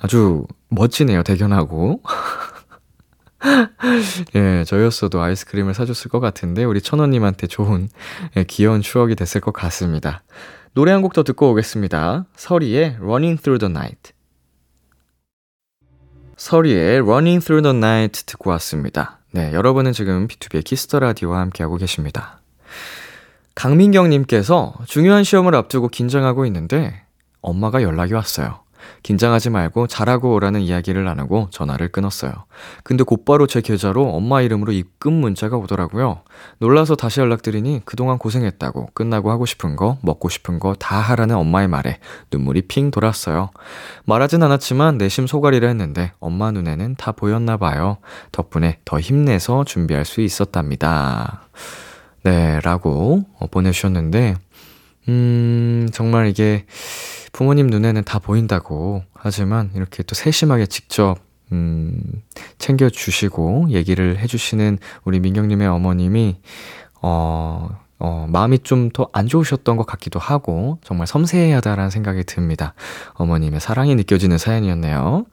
아주 멋지네요, 대견하고. 예, 저였어도 아이스크림을 사줬을 것 같은데, 우리 천원님한테 좋은, 예, 귀여운 추억이 됐을 것 같습니다. 노래 한 곡 더 듣고 오겠습니다. 서리의 Running Through the Night. 서리의 Running Through the Night 듣고 왔습니다. 네, 여러분은 지금 B2B의 키스터 라디오와 함께하고 계십니다. 강민경님께서 중요한 시험을 앞두고 긴장하고 있는데 엄마가 연락이 왔어요. 긴장하지 말고 잘하고 오라는 이야기를 나누고 전화를 끊었어요. 근데 곧바로 제 계좌로 엄마 이름으로 입금 문자가 오더라고요. 놀라서 다시 연락드리니 그동안 고생했다고 끝나고 하고 싶은 거, 먹고 싶은 거 다 하라는 엄마의 말에 눈물이 핑 돌았어요. 말하진 않았지만 내심 소갈이라 했는데 엄마 눈에는 다 보였나 봐요. 덕분에 더 힘내서 준비할 수 있었답니다. 네, 라고 보내주셨는데, 음, 정말 이게 부모님 눈에는 다 보인다고 하지만 이렇게 또 세심하게 직접 음, 챙겨주시고 얘기를 해주시는 우리 민경님의 어머님이 어, 어, 마음이 좀 더 안 좋으셨던 것 같기도 하고 정말 섬세하다라는 생각이 듭니다. 어머님의 사랑이 느껴지는 사연이었네요.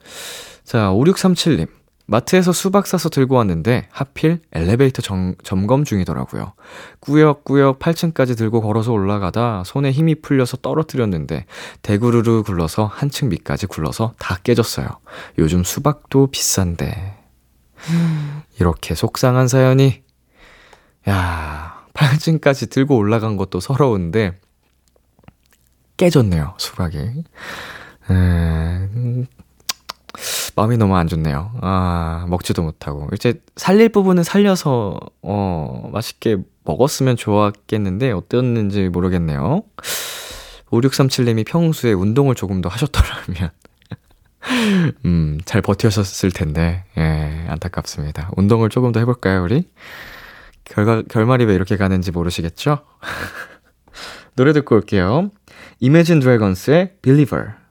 자, 5637님. 마트에서 수박 사서 들고 왔는데 하필 엘리베이터 정, 점검 중이더라고요. 꾸역꾸역 8층까지 들고 걸어서 올라가다 손에 힘이 풀려서 떨어뜨렸는데 대구르르 굴러서 한층 밑까지 굴러서 다 깨졌어요. 요즘 수박도 비싼데. 이렇게 속상한 사연이 야, 8층까지 들고 올라간 것도 서러운데 깨졌네요, 수박이. 음, 마음이 너무 안 좋네요. 아, 먹지도 못하고. 이제 살릴 부분은 살려서, 어, 맛있게 먹었으면 좋았겠는데, 어땠는지 모르겠네요. 5637님이 평소에 운동을 조금 더 하셨더라면, 음, 잘 버티셨을 텐데, 예, 안타깝습니다. 운동을 조금 더 해볼까요, 우리? 결과, 결말이 왜 이렇게 가는지 모르시겠죠? 노래 듣고 올게요. Imagine Dragons의 Believer.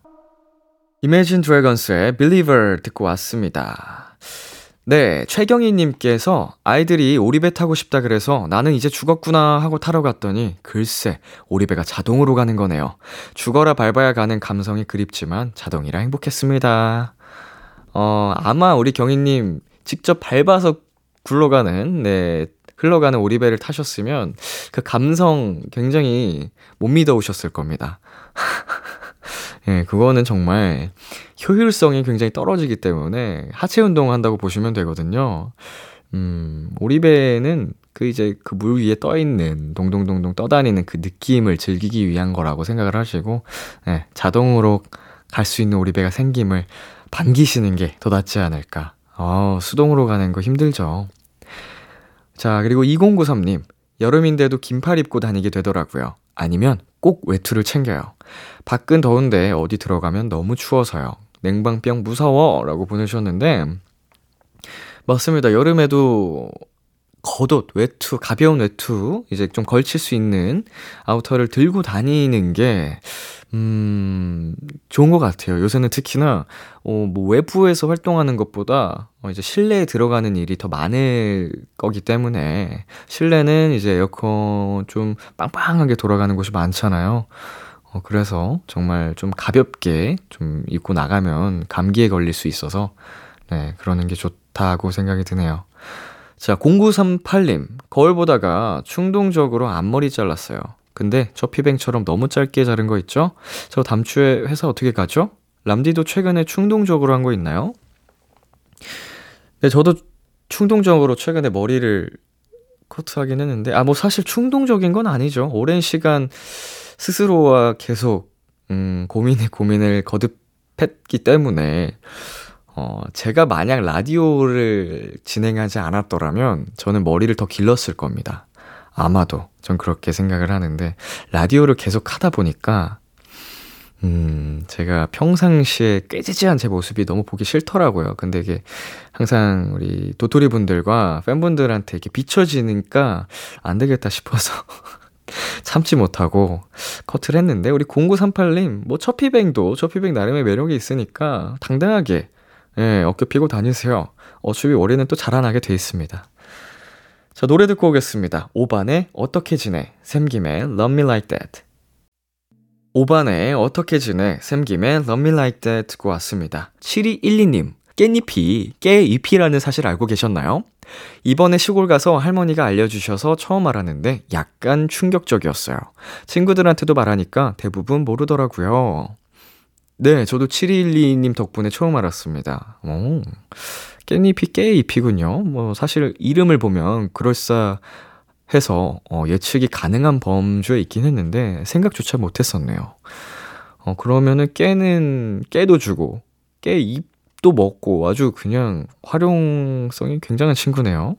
Imagine Dragons의 Believer 듣고 왔습니다. 네, 최경희님께서 아이들이 오리배 타고 싶다 그래서 나는 이제 죽었구나 하고 타러 갔더니 글쎄, 오리배가 자동으로 가는 거네요. 죽어라 밟아야 가는 감성이 그립지만 자동이라 행복했습니다. 어, 아마 우리 경희님 직접 밟아서 굴러가는, 네, 흘러가는 오리배를 타셨으면 그 감성 굉장히 못 믿어 오셨을 겁니다. 예, 그거는 정말 효율성이 굉장히 떨어지기 때문에 하체 운동을 한다고 보시면 되거든요. 음, 오리배는 그 이제 그 물 위에 떠 있는 동동동동 떠다니는 그 느낌을 즐기기 위한 거라고 생각을 하시고, 예, 자동으로 갈 수 있는 오리배가 생김을 반기시는 게 더 낫지 않을까. 어, 수동으로 가는 거 힘들죠. 자, 그리고 2093님. 여름인데도 긴팔 입고 다니게 되더라고요. 아니면 꼭 외투를 챙겨요. 밖은 더운데 어디 들어가면 너무 추워서요. 냉방병 무서워! 라고 보내주셨는데, 맞습니다. 여름에도 겉옷, 외투, 가벼운 외투, 이제 좀 걸칠 수 있는 아우터를 들고 다니는 게, 음, 좋은 것 같아요. 요새는 특히나, 어, 뭐 외부에서 활동하는 것보다, 어, 이제 실내에 들어가는 일이 더 많을 거기 때문에, 실내는 이제 에어컨 좀 빵빵하게 돌아가는 곳이 많잖아요. 어, 그래서 정말 좀 가볍게 좀 입고 나가면 감기에 걸릴 수 있어서, 네, 그러는 게 좋다고 생각이 드네요. 자, 0938님, 거울 보다가 충동적으로 앞머리 잘랐어요. 근데 저 피뱅처럼 너무 짧게 자른 거 있죠? 저 다음 주에 회사 어떻게 가죠? 람디도 최근에 충동적으로 한 거 있나요? 네, 저도 충동적으로 최근에 머리를 커트하긴 했는데, 아, 뭐 사실 충동적인 건 아니죠. 오랜 시간 스스로와 계속, 음, 고민에 고민을 거듭했기 때문에, 어, 제가 만약 라디오를 진행하지 않았더라면 저는 머리를 더 길렀을 겁니다. 아마도. 전 그렇게 생각을 하는데, 라디오를 계속 하다 보니까, 음, 제가 평상시에 깨지지한 제 모습이 너무 보기 싫더라고요. 근데 이게 항상 우리 도토리 분들과 팬분들한테 이렇게 비춰지니까 안 되겠다 싶어서 참지 못하고 커트를 했는데, 우리 0938님, 뭐 처피뱅도 처피뱅 나름의 매력이 있으니까 당당하게, 예, 어깨 피고 다니세요. 어차피 올해는 또 자라나게 돼 있습니다. 자, 노래 듣고 오겠습니다. 5반의 어떻게 지내? 샘김의 Love Me Like That. 5반의 어떻게 지내? 샘김의 Love Me Like That 듣고 왔습니다. 7212님, 깻잎이 깨잎이라는 사실 알고 계셨나요? 이번에 시골 가서 할머니가 알려주셔서 처음 알았는데 약간 충격적이었어요. 친구들한테도 말하니까 대부분 모르더라고요. 네, 저도 7212님 덕분에 처음 알았습니다. 오. 깻잎이 깨잎이군요. 뭐, 사실 이름을 보면 그럴싸 해 해서 어, 예측이 가능한 범주에 있긴 했는데 생각조차 못했었네요. 어, 그러면은 깨는 깨도 주고 깨 잎도 먹고 아주 그냥 활용성이 굉장한 친구네요.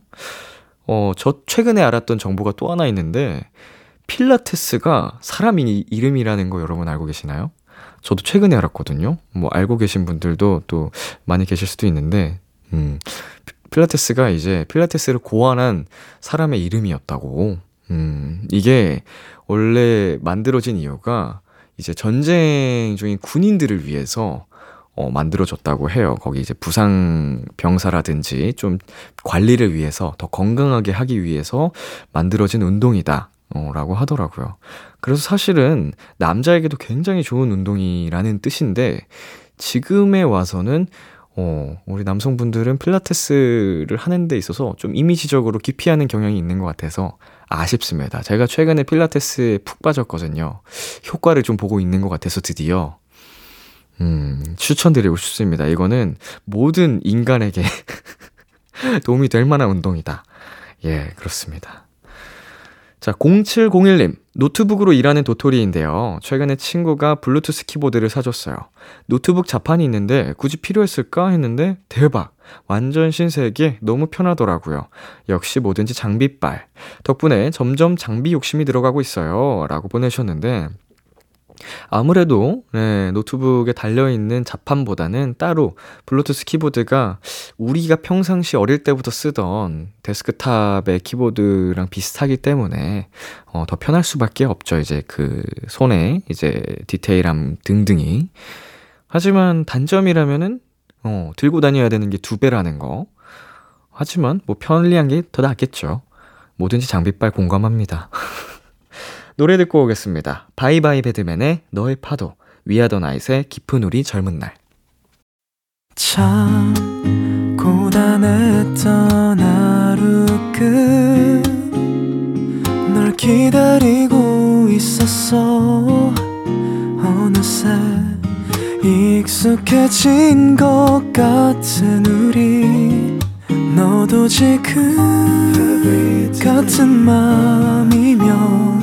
어, 저 최근에 알았던 정보가 또 하나 있는데 필라테스가 사람 이, 이름이라는 거 여러분 알고 계시나요? 저도 최근에 알았거든요. 뭐 알고 계신 분들도 또 많이 계실 수도 있는데 음. 필라테스가 이제 필라테스를 고안한 사람의 이름이었다고. 음, 이게 원래 만들어진 이유가 이제 전쟁 중인 군인들을 위해서 어, 만들어졌다고 해요. 거기 이제 부상 병사라든지 좀 관리를 위해서 더 건강하게 하기 위해서 만들어진 운동이다. 어, 라고 하더라고요. 그래서 사실은 남자에게도 굉장히 좋은 운동이라는 뜻인데 지금에 와서는 어, 우리 남성분들은 필라테스를 하는 데 있어서 좀 이미지적으로 기피하는 경향이 있는 것 같아서 아쉽습니다. 제가 최근에 필라테스에 푹 빠졌거든요. 효과를 좀 보고 있는 것 같아서 드디어. 음, 추천드리고 싶습니다. 이거는 모든 인간에게 도움이 될 만한 운동이다. 예, 그렇습니다. 자, 0701님. 노트북으로 일하는 도토리인데요. 최근에 친구가 블루투스 키보드를 사줬어요. 노트북 자판이 있는데 굳이 필요했을까 했는데 대박! 완전 신세계 너무 편하더라고요. 역시 뭐든지 장비빨. 덕분에 점점 장비 욕심이 들어가고 있어요. 라고 보내셨는데, 아무래도 네, 노트북에 달려있는 자판보다는 따로 블루투스 키보드가 우리가 평상시 어릴 때부터 쓰던 데스크탑의 키보드랑 비슷하기 때문에 어, 더 편할 수밖에 없죠. 이제 그 손에 이제 디테일함 등등이. 하지만 단점이라면은 어, 들고 다녀야 되는 게 두 배라는 거. 하지만 뭐 편리한 게 더 낫겠죠. 뭐든지 장비빨 공감합니다. 노래 듣고 오겠습니다. 바이바이 배드맨의 너의 파도, 위아더 나잇의 깊은 우리 젊은 날. 참 고단했던 하루 끝널 기다리고 있었어 어느새 익숙해진 것 같은 우리 너도 지금 같은 맘이면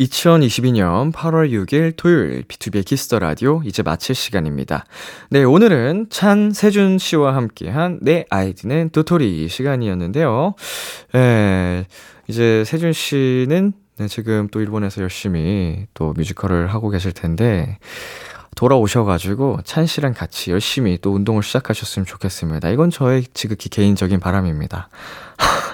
2022년 8월 6일 토요일 B2B의 키스터 라디오 이제 마칠 시간입니다. 네, 오늘은 찬 세준 씨와 함께한 내 아이디는 도토리 시간이었는데요. 에, 이제 세준 씨는 네, 지금 또 일본에서 열심히 또 뮤지컬을 하고 계실 텐데 돌아오셔가지고 찬 씨랑 같이 열심히 또 운동을 시작하셨으면 좋겠습니다. 이건 저의 지극히 개인적인 바람입니다.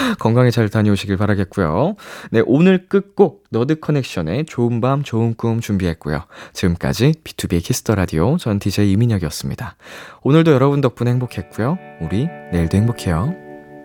건강히 잘 다녀오시길 바라겠고요. 네, 오늘 끝곡 Nerd Connection의 좋은 밤 좋은 꿈 준비했고요. 지금까지 B2B의 키스터 라디오 전 DJ 이민혁이었습니다. 오늘도 여러분 덕분에 행복했고요. 우리 내일도 행복해요.